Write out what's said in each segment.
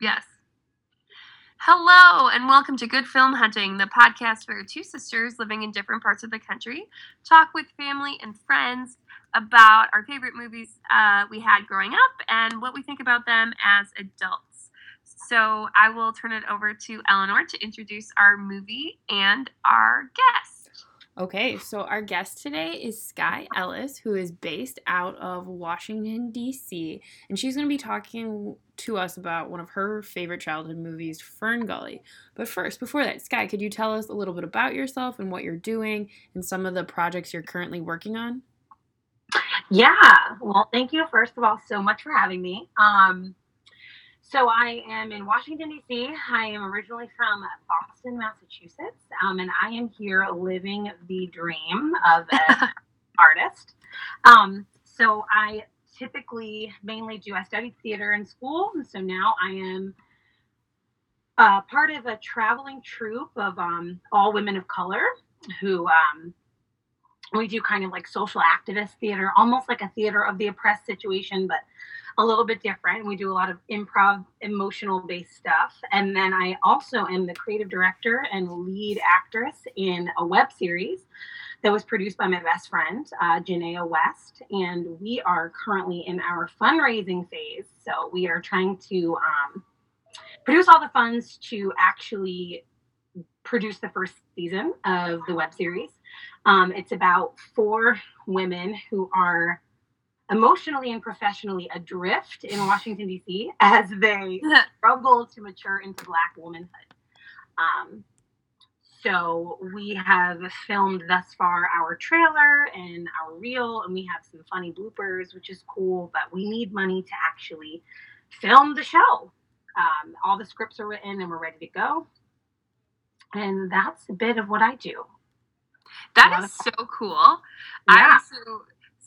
Yes. Hello, and welcome to Good Film Hunting, the podcast where two sisters living in different parts of the country talk with family and friends about our favorite movies uh, we had growing up and what we think about them as adults. So I will turn it over to Eleanor to introduce our movie and our guest. Okay, so our guest today is Sky Ellis, who is based out of Washington, D.C., and she's going to be talking to us about one of her favorite childhood movies, Fern Gully. But first, before that, Sky, could you tell us a little bit about yourself and what you're doing and some of the projects you're currently working on? Yeah, well, thank you, first of all, so much for having me. Um, so I am in Washington, D.C. I am originally from Boston, Massachusetts, um, and I am here living the dream of an artist. Um, so I typically mainly do, I studied theater in school, and so now I am uh, part of a traveling troupe of um, all women of color who um, we do kind of like social activist theater, almost like a theater of the oppressed situation, but a little bit different. We do a lot of improv, emotional based stuff. And then I also am the creative director and lead actress in a web series that was produced by my best friend, uh, Janaea West. And we are currently in our fundraising phase. So we are trying to um, produce all the funds to actually produce the first season of the web series. Um, it's about four women who are emotionally and professionally adrift in Washington, D.C., as they struggle to mature into Black womanhood. Um, so we have filmed thus far our trailer and our reel, and we have some funny bloopers, which is cool, but we need money to actually film the show. Um, all the scripts are written and we're ready to go. And that's a bit of what I do. That is so cool. Yeah. I also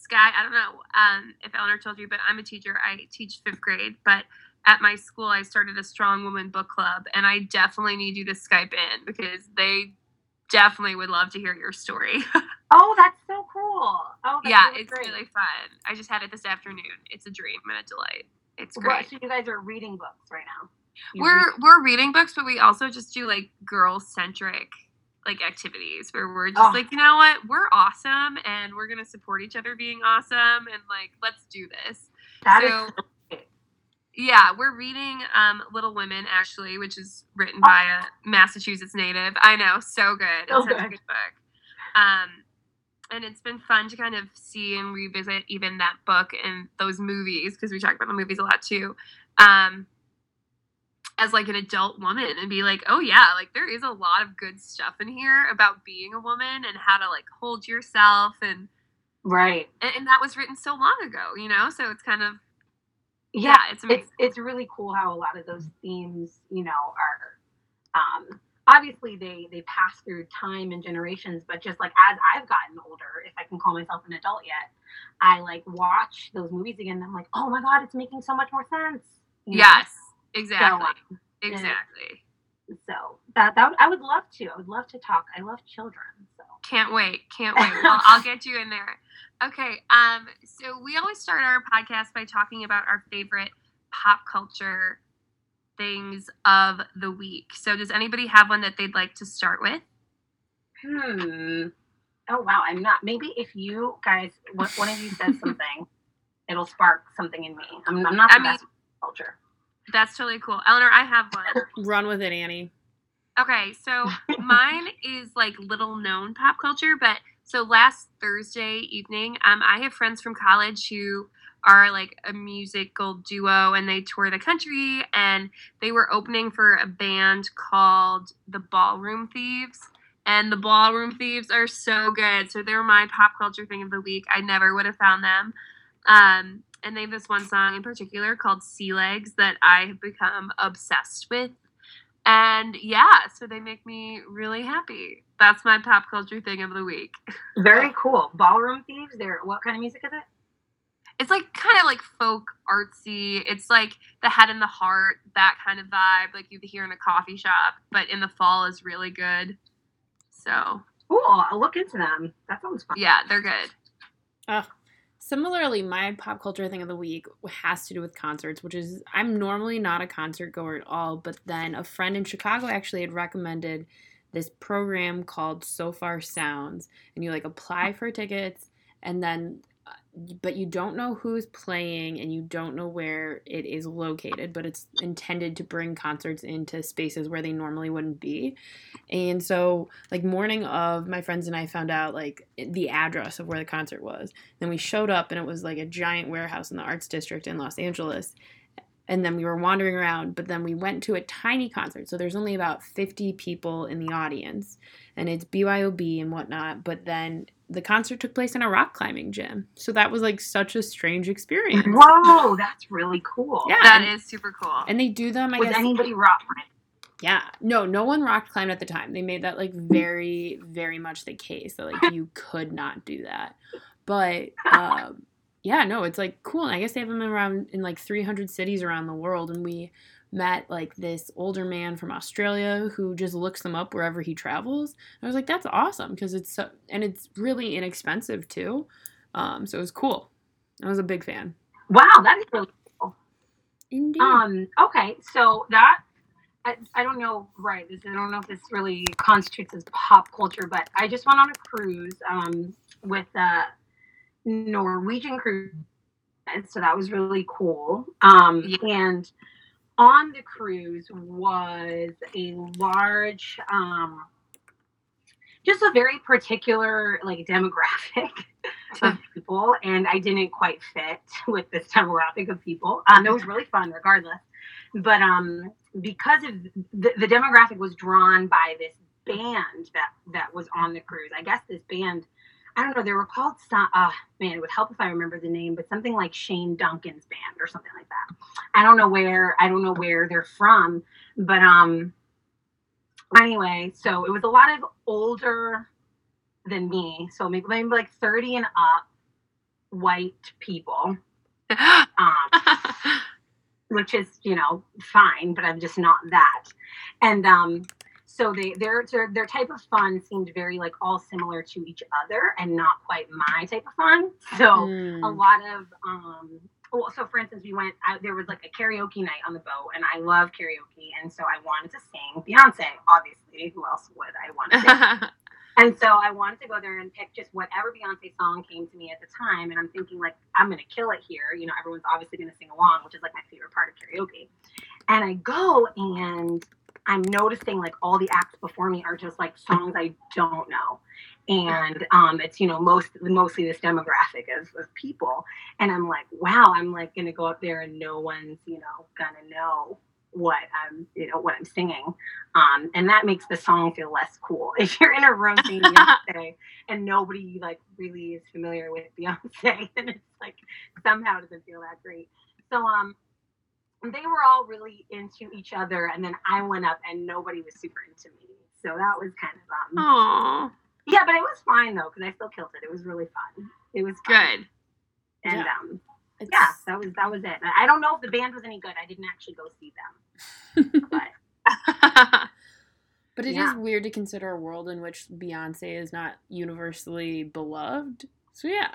Sky, I don't know um, if Eleanor told you, but I'm a teacher. I teach fifth grade, but at my school, I started a strong woman book club, and I definitely need you to Skype in because they definitely would love to hear your story. oh, that's so cool. Oh, yeah, really it's great. really fun. I just had it this afternoon. It's a dream and a delight. It's great. so you guys are reading books right now. You we're read- we're reading books, but we also just do like girl centric like activities where we're just oh. like, you know what, we're awesome and we're gonna support each other being awesome and like let's do this. That so, is yeah, we're reading um, Little Women actually, which is written by a Massachusetts native. I know, so good. It's so such a good book. Um, and it's been fun to kind of see and revisit even that book and those movies because we talk about the movies a lot too. Um, as like an adult woman and be like, oh yeah, like there is a lot of good stuff in here about being a woman and how to like hold yourself and right. And, and that was written so long ago, you know. So it's kind of yeah, yeah it's it's it's really cool how a lot of those themes, you know, are um obviously they they pass through time and generations but just like as i've gotten older if i can call myself an adult yet i like watch those movies again and i'm like oh my god it's making so much more sense you yes Exactly. So, exactly. So that that I would love to. I would love to talk. I love children. So can't wait. Can't wait. well, I'll get you in there. Okay. Um. So we always start our podcast by talking about our favorite pop culture things of the week. So does anybody have one that they'd like to start with? Hmm. Oh wow, I'm not. Maybe if you guys, one of you says something, it'll spark something in me. I'm, I'm not the I best mean, culture. That's totally cool. Eleanor, I have one. Run with it, Annie. Okay, so mine is like little known pop culture, but so last Thursday evening, um, I have friends from college who are like a musical duo and they tour the country and they were opening for a band called the Ballroom Thieves. And the Ballroom Thieves are so good. So they're my pop culture thing of the week. I never would have found them. Um, and they have this one song in particular called Sea Legs that I have become obsessed with. And yeah, so they make me really happy. That's my pop culture thing of the week. Very cool. Ballroom Thieves, there what kind of music is it? It's like kind of like folk artsy. It's like the head and the heart, that kind of vibe, like you hear in a coffee shop, but in the fall is really good. So cool. I'll look into them. That sounds fun. Yeah, they're good. Oh, similarly, my pop culture thing of the week has to do with concerts, which is I'm normally not a concert goer at all, but then a friend in Chicago actually had recommended this program called Sofar Sounds, and you like apply for tickets, and then but you don't know who's playing and you don't know where it is located, but it's intended to bring concerts into spaces where they normally wouldn't be. And so, like, morning of, my friends and I found out, like, the address of where the concert was. Then we showed up and it was like a giant warehouse in the arts district in Los Angeles. And then we were wandering around, but then we went to a tiny concert. So there's only about 50 people in the audience, and it's BYOB and whatnot. But then the concert took place in a rock climbing gym. So that was like such a strange experience. Whoa, that's really cool. Yeah, that is super cool. And they do them. I Was guess, anybody rock climbing? Yeah, no, no one rock climbed at the time. They made that like very, very much the case that like you could not do that. But um, yeah, no, it's like cool. And I guess they have them around in like 300 cities around the world, and we met like this older man from Australia who just looks them up wherever he travels. I was like, that's awesome because it's so, and it's really inexpensive too. Um, so it was cool. I was a big fan. Wow, that is really cool. Indeed. Um, okay, so that I, I don't know, right? This I don't know if this really constitutes as pop culture, but I just went on a cruise um, with a Norwegian cruise, so that was really cool. Um, and on the cruise was a large, um, just a very particular like demographic of people, and I didn't quite fit with this demographic of people. Um, it was really fun, regardless. But um, because of the, the demographic was drawn by this band that that was on the cruise. I guess this band I don't know. They were called. Uh, man, it would help if I remember the name, but something like Shane Duncan's band or something like that. I don't know where. I don't know where they're from, but um. Anyway, so it was a lot of older than me, so maybe, maybe like thirty and up, white people. Um, which is you know fine, but I'm just not that. And um, so they their, their their type of fun seemed very like all similar to each other and not quite my type of fun so Mm. a lot of um well so for instance we went out there was like a karaoke night on the boat and i love karaoke and so i wanted to sing beyonce obviously who else would i want to sing and so I wanted to go there and pick just whatever Beyonce song came to me at the time. And I'm thinking, like, I'm going to kill it here. You know, everyone's obviously going to sing along, which is like my favorite part of karaoke. And I go and I'm noticing like all the acts before me are just like songs I don't know. And um, it's, you know, most mostly this demographic of, of people. And I'm like, wow, I'm like going to go up there and no one's, you know, going to know what I'm, you know, what I'm singing. Um, and that makes the song feel less cool. If you're in a room singing Beyonce and nobody like really is familiar with Beyonce, then it's like somehow doesn't feel that great. So um, they were all really into each other, and then I went up and nobody was super into me. So that was kind of um, Aww, yeah, but it was fine though because I still killed it. It was really fun. It was fun. good. and Yeah. um, It's- yeah, that was that was it. I don't know if the band was any good. I didn't actually go see them, but But it is Yeah. weird to consider a world in which Beyonce is not universally beloved. So yeah,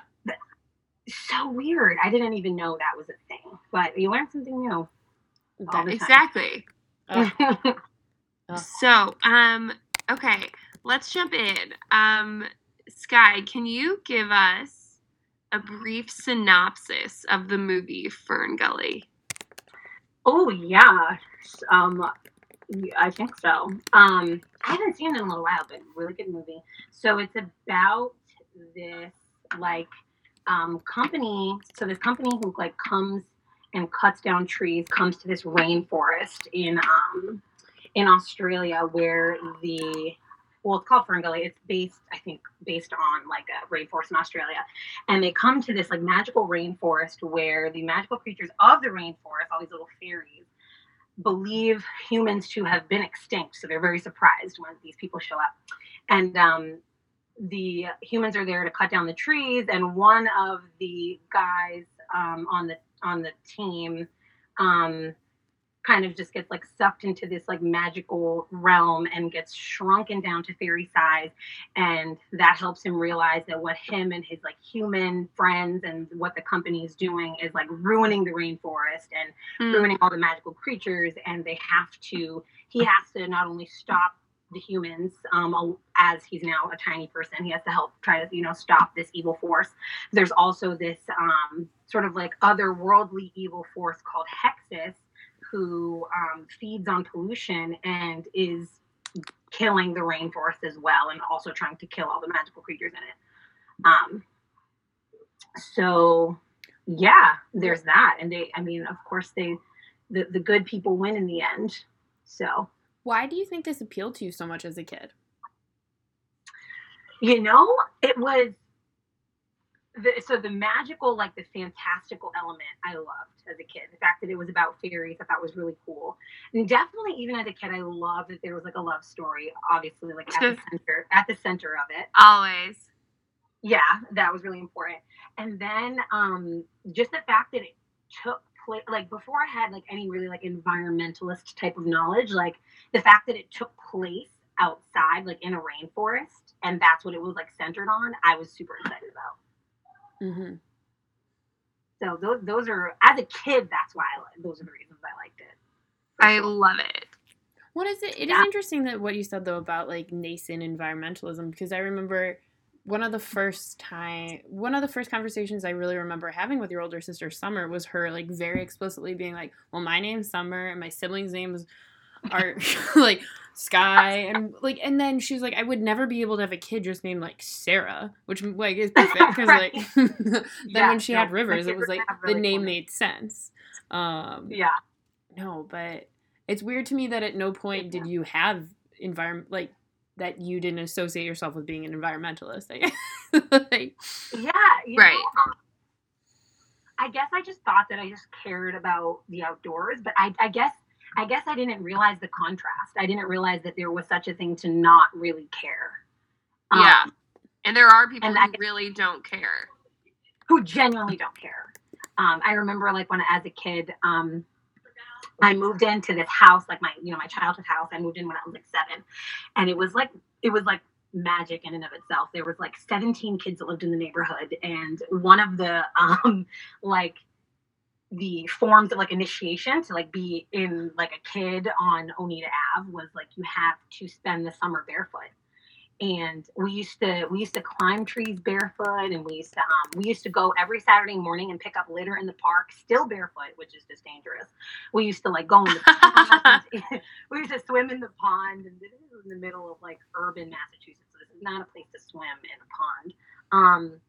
so weird. I didn't even know that was a thing. But you learn something new. Time. exactly. Oh. So, um, okay, let's jump in. Um, Sky, can you give us a brief synopsis of the movie Fern Gully? oh yeah, um, I think so. Um, I haven't seen it in a little while, but really good movie. So it's about this like um, company. So this company who like comes and cuts down trees comes to this rainforest in um, in Australia where the well, it's called Ferngully. It's based, I think, based on like a rainforest in Australia, and they come to this like magical rainforest where the magical creatures of the rainforest, all these little fairies, believe humans to have been extinct. So they're very surprised when these people show up, and um, the humans are there to cut down the trees, and one of the guys um, on the on the team um, kind of just gets like sucked into this like magical realm and gets shrunken down to fairy size and that helps him realize that what him and his like human friends and what the company is doing is like ruining the rainforest and Mm. ruining all the magical creatures and they have to he has to not only stop the humans um, as he's now a tiny person he has to help try to you know stop this evil force. There's also this um, sort of like otherworldly evil force called Hexxus who um, feeds on pollution and is killing the rainforest as well and also trying to kill all the magical creatures in it. Um, so yeah there's that. And they i mean of course they the, the good people win in the end. So Why do you think this appealed to you so much as a kid? you know it was the, so the magical like the fantastical element i loved as a kid the fact that it was about fairies i thought was really cool and definitely even as a kid i loved that there was like a love story obviously like at the center at the center of it Always. yeah that was really important and then um just the fact that it took place like before i had like any really like environmentalist type of knowledge like the fact that it took place outside like in a rainforest and that's what it was like centered on i was super excited about Mm-hmm. so those those are as a kid that's why i like those are the reasons i liked it For I love it. What is it? It is Yeah. interesting that what you said though about like nascent environmentalism because I remember one of the first time one of the first conversations I really remember having with your older sister Summer was her like very explicitly being like, "Well, my name's Summer and my siblings' names are like Sky and like and then she was like, I would never be able to have a kid just named like Sarah, which like is perfect because Right. like then Yeah, when she no, had Rivers, it was like have the name made sense. Um, yeah no, but it's weird to me that at no point did you have environment like that you didn't associate yourself with being an environmentalist. I guess. like, Yeah, you Right. know, I guess I just thought that I just cared about the outdoors, but I, I guess I guess I didn't realize the contrast. I didn't realize that there was such a thing to not really care. Um, Yeah. And there are people who I- really don't care. who genuinely don't care. Um, I remember like when as a kid, um, I moved into this house, like my you know my childhood house. I moved in when I was like seven, and it was like it was like magic in and of itself. There was like 17 kids that lived in the neighborhood, and one of the um like the forms of like initiation to like be in like a kid on Oneida Ave was like you have to spend the summer barefoot and we used to we used to climb trees barefoot and we used to um, we used to go every saturday morning and pick up litter in the park still barefoot which is just dangerous we used to like go in the pond we used to swim in the pond and this is in the middle of like urban massachusetts so this is not a place to swim in a pond um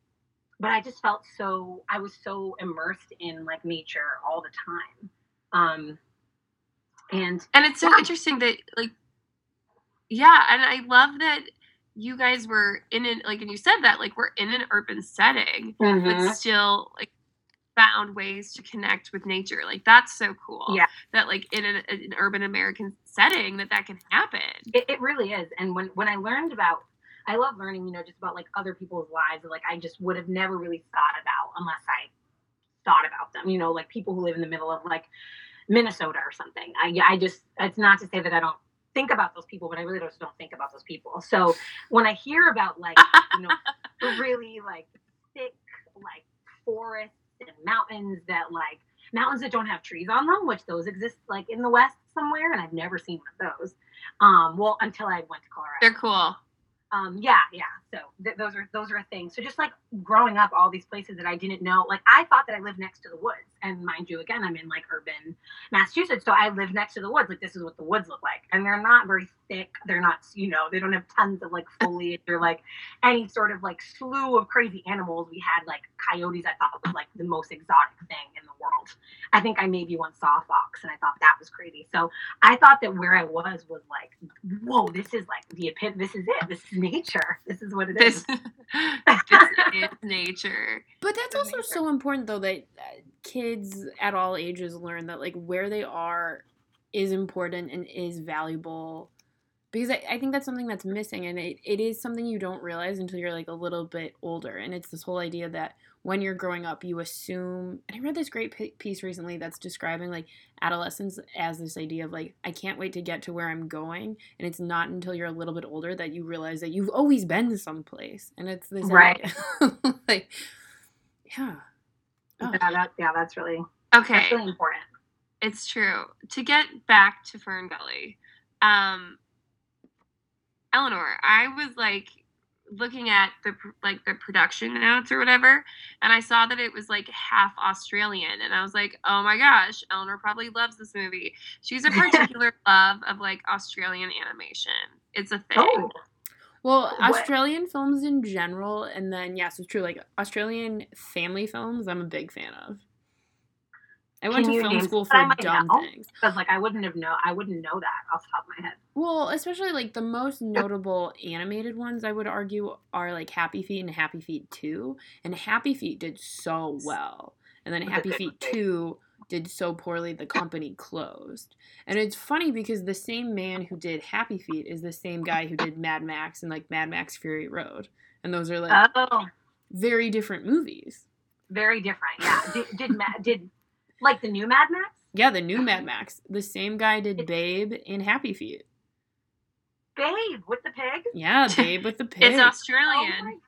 but i just felt so i was so immersed in like nature all the time um and And it's so Yeah. interesting that like yeah, and I love that you guys were in an like and you said that like we're in an urban setting Mhm. but still like found ways to connect with nature. Like that's so cool. Yeah. That like in an, an urban American setting that that can happen. It, it really is. And when when I learned about, I love learning, you know, just about like other people's lives. that, Like I just would have never really thought about unless I thought about them. You know, like people who live in the middle of like Minnesota or something. I I just it's not to say that I don't think about those people, but I really just don't think about those people. So when I hear about like you know really like thick like forests and mountains that like mountains that don't have trees on them, which those exist like in the west somewhere, and I've never seen one of those. Um, well, until I went to Colorado. They're cool. Um, yeah, yeah. So th- those are those are things. So just like growing up, all these places that I didn't know. Like I thought that I lived next to the woods, and mind you, again, I'm in like urban Massachusetts, so I live next to the woods. Like this is what the woods look like, and they're not very thick. They're not, you know, they don't have tons of like foliage or like any sort of like slew of crazy animals. We had like coyotes. I thought was like the most exotic thing in the world. I think I maybe once saw a fox, and I thought that was crazy. So I thought that where I was was like, whoa, this is like the epit. This is it. This is nature. This is what it is. This, this is nature. But that's Good also nature. so important though that uh, kids at all ages learn that like where they are is important and is valuable because I, I think that's something that's missing and it, it is something you don't realize until you're like a little bit older and it's this whole idea that when you're growing up you assume and i read this great p- piece recently that's describing like adolescence as this idea of like i can't wait to get to where i'm going and it's not until you're a little bit older that you realize that you've always been someplace and it's this Right. idea- like yeah Oh. Yeah, that, yeah, that's really Okay. that's really important. It's true. To get back to Fern Gully, um, Eleanor, I was like looking at the like the production notes or whatever, and I saw that it was like half Australian, and I was like, oh my gosh, Eleanor probably loves this movie. She's a particular love of like Australian animation. It's a thing. Oh, Well, What- Australian films in general, and then yes, it's true. Like Australian family films, I'm a big fan of. I went to film school for dumb know? things. because like I wouldn't have know I wouldn't know that off the top of my head. Well, especially like the most notable animated ones, I would argue, are like Happy Feet and Happy Feet Two. And Happy Feet did so well, and then Happy Feet? Two did so poorly the company closed. And it's funny because the same man who did Happy Feet is the same guy who did Mad Max and like Mad Max Fury Road, and those are like Oh, very different movies. very different. Yeah. Did did, Ma- did like the new Mad Max? Yeah, the new Mad Max. The same guy did Babe in Happy Feet. Babe with the pig. Yeah, Babe with the pig. It's Australian. Oh Australian. my god.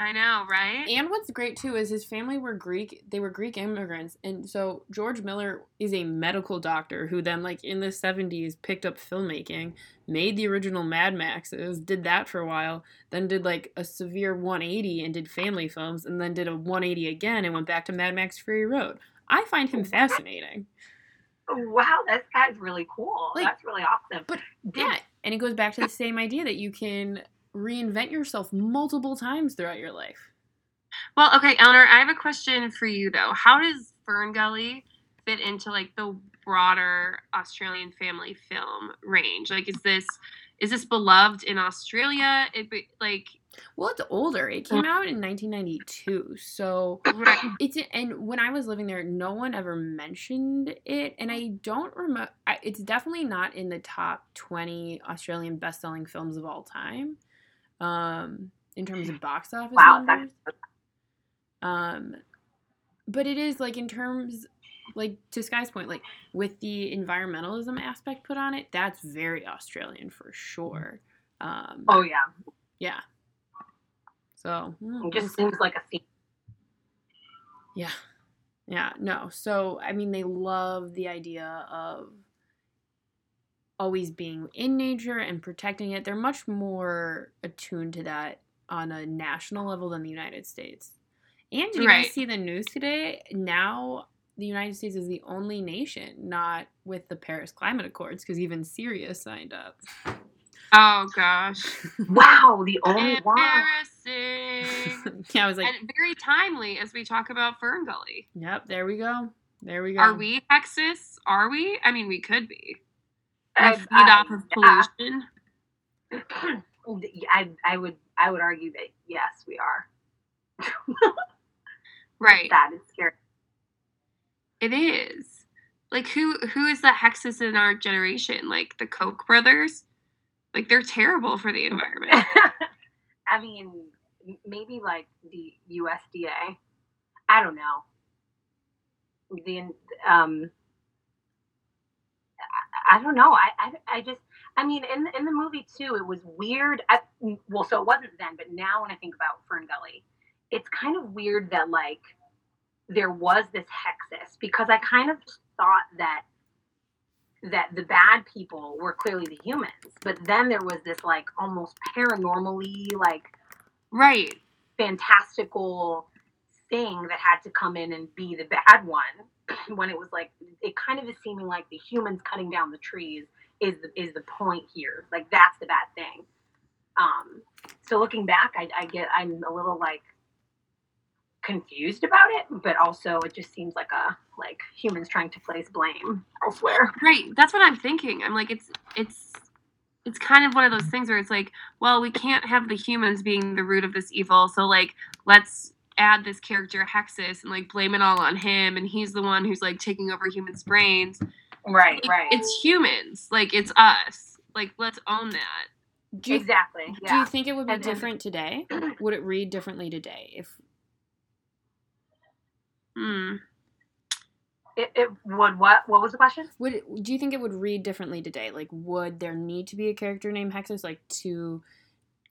I know, right? And what's great too is his family were Greek. They were Greek immigrants, and so George Miller is a medical doctor who then, like in the seventies, picked up filmmaking, made the original Mad Maxes, did that for a while, then did like a severe one eighty and did family films, and then did a one eighty again and went back to Mad Max Fury Road. I find him fascinating. Wow, this guy's really cool. Like- That's really awesome. but did, Yeah, and it goes back to the same idea that you can reinvent yourself multiple times throughout your life. Well, okay, Eleanor, I have a question for you though. How does Fern Gully fit into like the broader Australian family film range? Like, is this is this beloved in Australia? It be, like Well, it's older. It came out in 1992, so it's and when I was living there, no one ever mentioned it, and I don't remember. It's definitely not in the top 20 Australian best-selling films of all time, um, in terms of box office Wow, numbers. Um, but it is like in terms, like to Sky's point, like with the environmentalism aspect put on it, that's very Australian for sure. Um, oh yeah, yeah. So mm, it just seems like a theme. Yeah. Yeah, no. So, I mean, they love the idea of always being in nature and protecting it. They're much more attuned to that on a national level than the United States. And did you Right. guys see the news today? Now, the United States is the only nation not with the Paris Climate Accords because even Syria signed up. oh gosh, Wow, the only one. Embarrassing. yeah, I was like, and very timely as we talk about Fern Gully. yep, there we go. There we go. Are we Texas? Are we? I mean, we could be. We I- feed I- off of yeah. pollution. Oh, I I would I would argue that yes, we are. Right. That is scary. It is. Like who who is the Hexxus in our generation? Like the Koch brothers? Like they're terrible for the environment. I mean, maybe like the USDA. I don't know. The um, I, I don't know. I, I I just I mean in in the movie too, it was weird. I, well, so it wasn't then, but now when I think about Fern Gully, it's kind of weird that like there was this Hexxus because I kind of thought that that the bad people were clearly the humans, but then there was this like almost paranormally like right. fantastical thing that had to come in and be the bad one when it was like it kind of is seeming like the humans cutting down the trees is the, is the point here like that's the bad thing um so looking back I, I get i'm a little like confused about it but also it just seems like a like humans trying to place blame elsewhere Right. That's what I'm thinking. I'm like it's it's it's kind of one of those things where it's like, well, we can't have the humans being the root of this evil, so like let's add this character Hexxus and like blame it all on him and he's the one who's like taking over humans' brains. right Like, right It's humans. Like it's us. Like, let's own that. Do you, exactly. do you think it would be And then- different today? Would it read differently today if Hmm. It, it would what? What was the question? Would it, do you think it would read differently today? Like, would there need to be a character named Hexxus? Like, to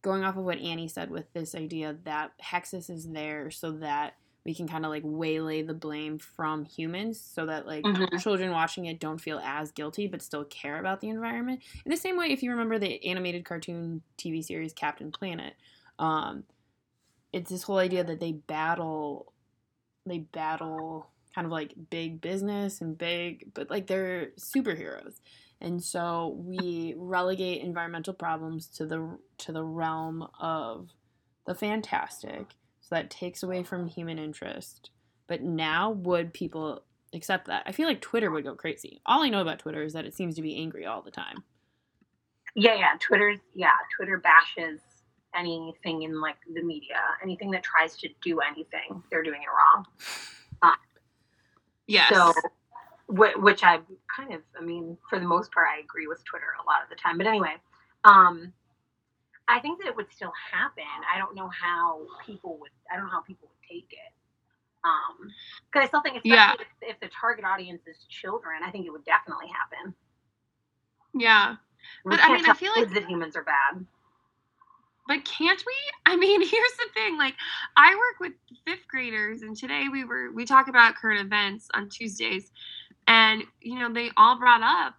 going off of what Annie said with this idea that Hexxus is there so that we can kind of like waylay the blame from humans, so that like Mhm. children watching it don't feel as guilty but still care about the environment. In the same way, if you remember the animated cartoon TV series Captain Planet, um, it's this whole idea that they battle, they battle kind of like big business and big, but like they're superheroes. And so we relegate environmental problems to the to the realm of the fantastic. So that takes away from human interest. But now would people accept that? I feel like Twitter would go crazy. All I know about Twitter is that it seems to be angry all the time. Yeah, yeah. Twitter's yeah. Twitter bashes anything in like the media. Anything that tries to do anything, they're doing it wrong. Yes. So, whi- which I kind of, I mean, for the most part, I agree with Twitter a lot of the time. But anyway, um, I think that it would still happen. I don't know how people would. I don't know how people would take it. Um, because I still think, especially Yeah. if, if the target audience is children, I think it would definitely happen. yeah. We But, I mean, I feel like- that humans are bad. But can't we? I mean, here's the thing. Like, I work with fifth graders, and today we were we talk about current events on Tuesdays, and you know they all brought up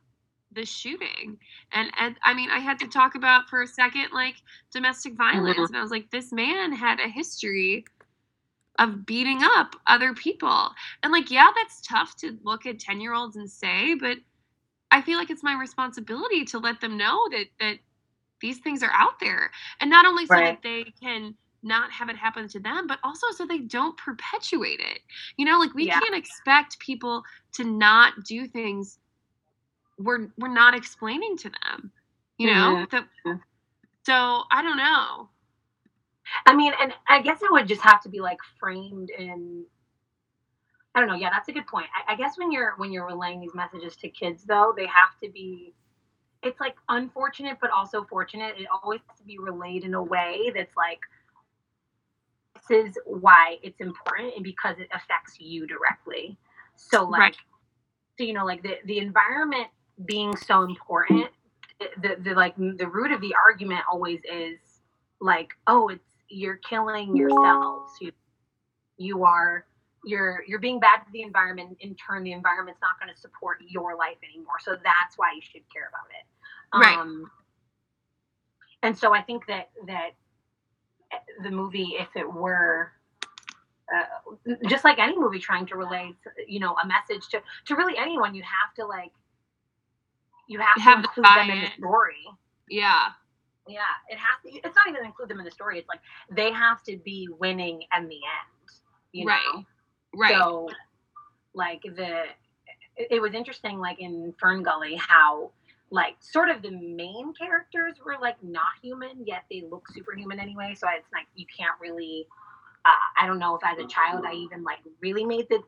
the shooting, and and I mean I had to talk about for a second like domestic violence, Mhm. and I was like, this man had a history of beating up other people, and like yeah, that's tough to look at ten year olds and say, but I feel like it's my responsibility to let them know that that these things are out there and not only so Right. that they can not have it happen to them but also so they don't perpetuate it you know like we Yeah. can't expect people to not do things we're we're not explaining to them you know that Mhm. so i don't know I mean, and I guess it would just have to be like framed in. I don't know. Yeah, that's a good point. I, I guess when you're when you're relaying these messages to kids, though, they have to be. It's like unfortunate, but also fortunate. It always has to be relayed in a way that's like, this is why it's important, and because it affects you directly. So, like, Right. so you know, like the the environment being so important. The, the like the root of the argument always is like oh it's you're killing yourselves you you are you're you're being bad to the environment in turn the environment's not going to support your life anymore so that's why you should care about it Right. um and so i think that that the movie if it were uh, just like any movie trying to relay you know a message to to really anyone you have to like you have, Have to include them in the story yeah yeah, it has to. It's not even include them in the story. It's like they have to be winning in the end. You Right. know. right So, like the, it, it was interesting, like in Fern Gully, how like sort of the main characters were like not human, yet they look superhuman anyway. So it's like you can't really. Uh, I don't know if as a child I even like really made the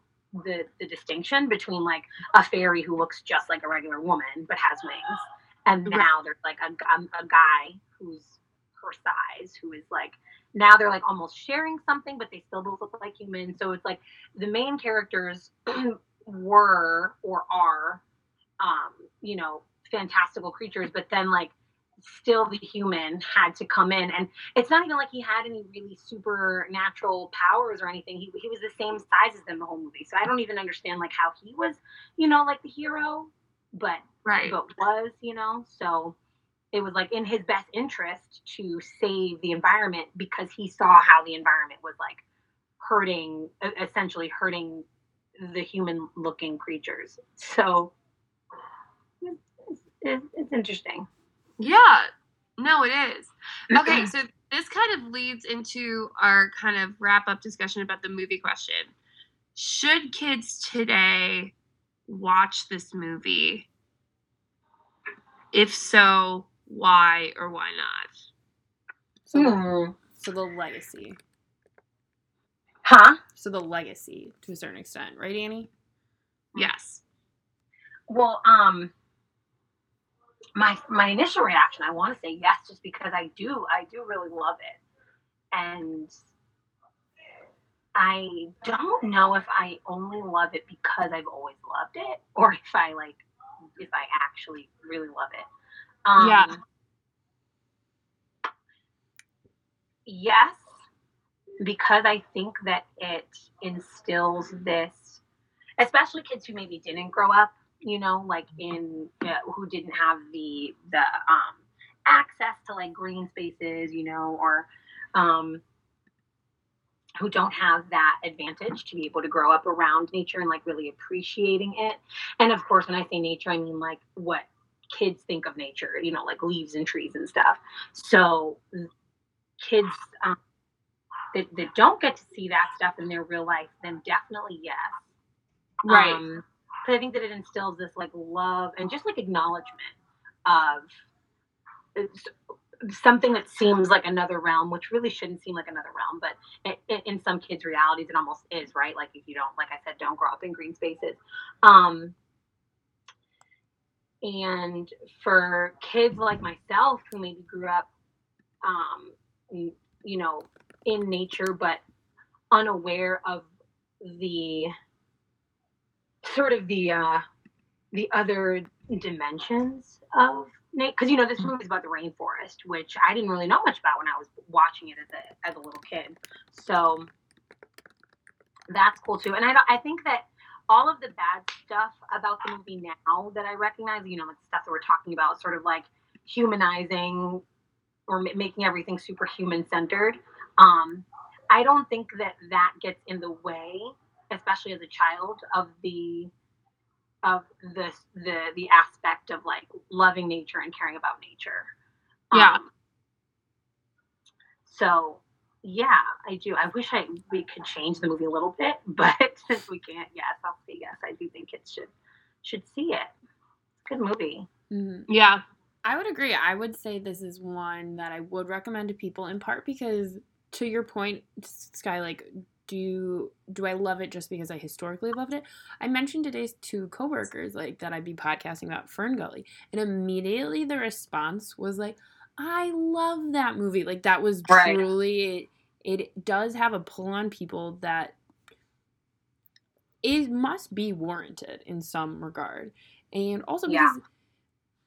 the the distinction between like a fairy who looks just like a regular woman but has wings, and now there's like a, a, a guy who's her size who is like now they're like almost sharing something but they still both look like humans so it's like the main characters were or are um you know fantastical creatures but then like still the human had to come in and it's not even like he had any really supernatural powers or anything he, he was the same size as them the whole movie so i don't even understand like how he was you know like the hero but right but was, you know. So it was like in his best interest to save the environment because he saw how the environment was like hurting, essentially hurting the human looking creatures. So it's, it's interesting. Yeah, no, it is. Okay, so this kind of leads into our kind of wrap up discussion about the movie question. Should kids today watch this movie? If so, why or why not? So, the, Hmm. so the legacy. Huh? So the legacy to a certain extent, right, Annie? Yes. Well, um, my my initial reaction, I want to say yes, just because I do, I do really love it, and I don't know if I only love it because I've always loved it, or if I like, if I actually really love it. Um, Yeah. Yes, because I think that it instills this, especially kids who maybe didn't grow up, you know, like in uh, who didn't have the the um, access to like green spaces, you know, or um, who don't have that advantage to be able to grow up around nature and like really appreciating it. And of course, when I say nature, I mean like what kids think of nature, you know, like leaves and trees and stuff. So kids um, that, that don't get to see that stuff in their real life, then definitely yes. Right. Um, I think that it instills this like love and just like acknowledgement of something that seems like another realm, which really shouldn't seem like another realm, but it, it, in some kids' realities, it almost is, right? Like if you don't, like I said, don't grow up in green spaces. Um, and for kids like myself who maybe grew up, um, you know, in nature, but unaware of the sort of the uh, the other dimensions of because you know this movie is about the rainforest, which I didn't really know much about when I was watching it as a as a little kid. So that's cool too. And I I think that all of the bad stuff about the movie now that I recognize, you know, like stuff that we're talking about, sort of like humanizing or ma- making everything super human centered. Um, I don't think that that gets in the way, especially as a child, of the of the the the aspect of like loving nature and caring about nature. Yeah. Um, so yeah, I do. I wish I we could change the movie a little bit, but since we can't, yes, I'll say yes. I do think kids should should see it. It's a good movie. Mhm. Yeah. I would agree. I would say this is one that I would recommend to people in part because to your point, Sky, like do you, do I love it just because I historically loved it? I mentioned today to coworkers like that I'd be podcasting about Fern Gully, and immediately the response was like, "I love that movie." Like that was Right. truly it. It does have a pull on people that it must be warranted in some regard, and also Yeah. because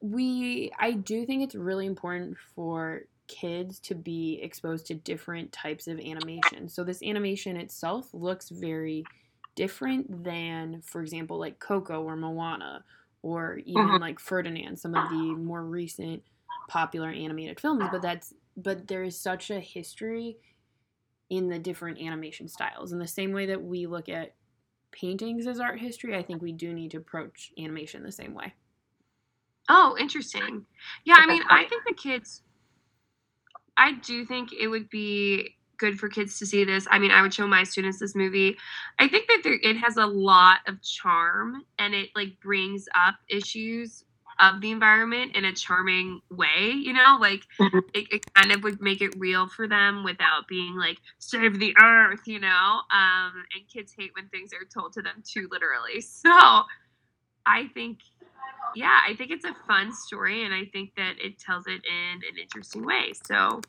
we I do think it's really important for kids to be exposed to different types of animation. So this animation itself looks very different than for example like Coco or Moana or even Mhm. like Ferdinand, some of the more recent popular animated films, but that's but there is such a history in the different animation styles. In the same way that we look at paintings as art history, I think we do need to approach animation the same way. Oh, interesting. Yeah, I mean, I think the kids. I do think it would be good for kids to see this. I mean, I would show my students this movie. I think that there, it has a lot of charm and it like brings up issues of the environment in a charming way. You know, like Mhm. it, it kind of would make it real for them without being like save the earth. You know, um, and kids hate when things are told to them too literally. So, I think yeah, I think it's a fun story, and I think that it tells it in an interesting way. So,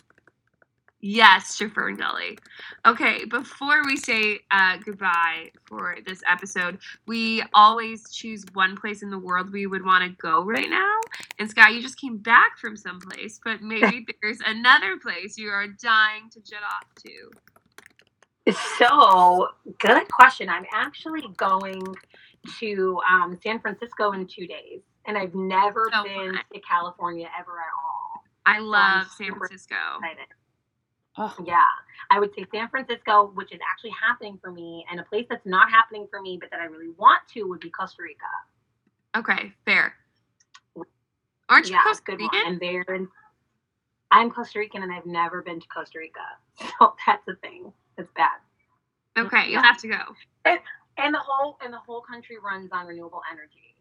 yes, to Fern Gully. Okay, before we say uh, goodbye for this episode, we always choose one place in the world we would want to go right now. And Sky, you just came back from someplace, but maybe there's another place you are dying to jet off to. So good question. I'm actually going to um, San Francisco in two days, and I've never So been fun. to California ever at all. I love San Francisco. Excited. Oh, Yeah, I would say San Francisco, which is actually happening for me, and a place that's not happening for me, but that I really want to, would be Costa Rica. Okay, fair. Aren't you yeah, Costa good one. Rican? And there, I'm Costa Rican, and I've never been to Costa Rica, so that's a thing. It's bad. Okay, you'll have to go. And the whole and the whole country runs on renewable energy,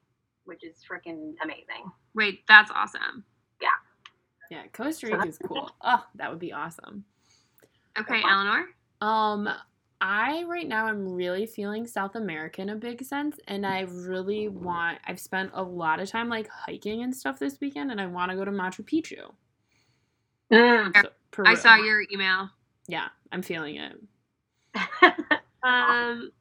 which is freaking amazing. Wait, that's awesome. yeah, Yeah, Costa So Rica is cool. Oh, that would be awesome. Okay, fun. Eleanor. Um, I right now I'm really feeling South America in a big sense, and I really want. I've spent a lot of time like hiking and stuff this weekend, and I want to go to Machu Picchu. Mm. So, I saw your email. Yeah, I'm feeling it. Um,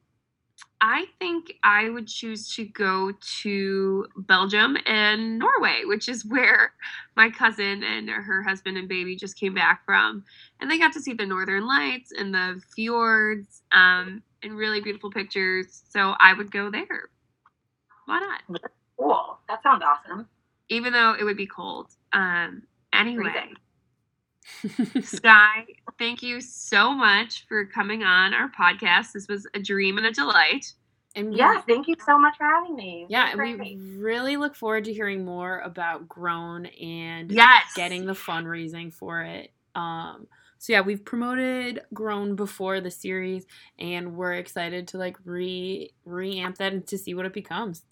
I think I would choose to go to Belgium and Norway, which is where my cousin and her husband and baby just came back from, and they got to see the northern lights and the fjords, um, and really beautiful pictures. So I would go there. Why not? cool. That sounds awesome. Even though it would be cold. Um, anyway. Freezing. Sky, thank you so much for coming on our podcast. This was a dream and a delight. and we- Yes, thank you so much for having me. yeah, and we really look forward to hearing more about Grown and Yes. getting the fundraising for it. Um, so yeah, we've promoted Grown before the series, and we're excited to like re reamp that and to see what it becomes.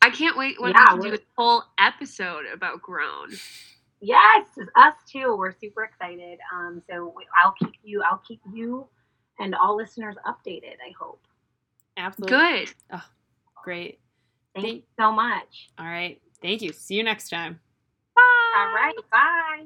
I can't wait when Yeah, we do a whole episode about Grown. Yes, us too. We're super excited. Um, so I'll keep you, I'll keep you, and all listeners updated. I hope. Absolutely Good. great. Thank Thank- you so much. All right, thank you. See you next time. Bye. All right, bye.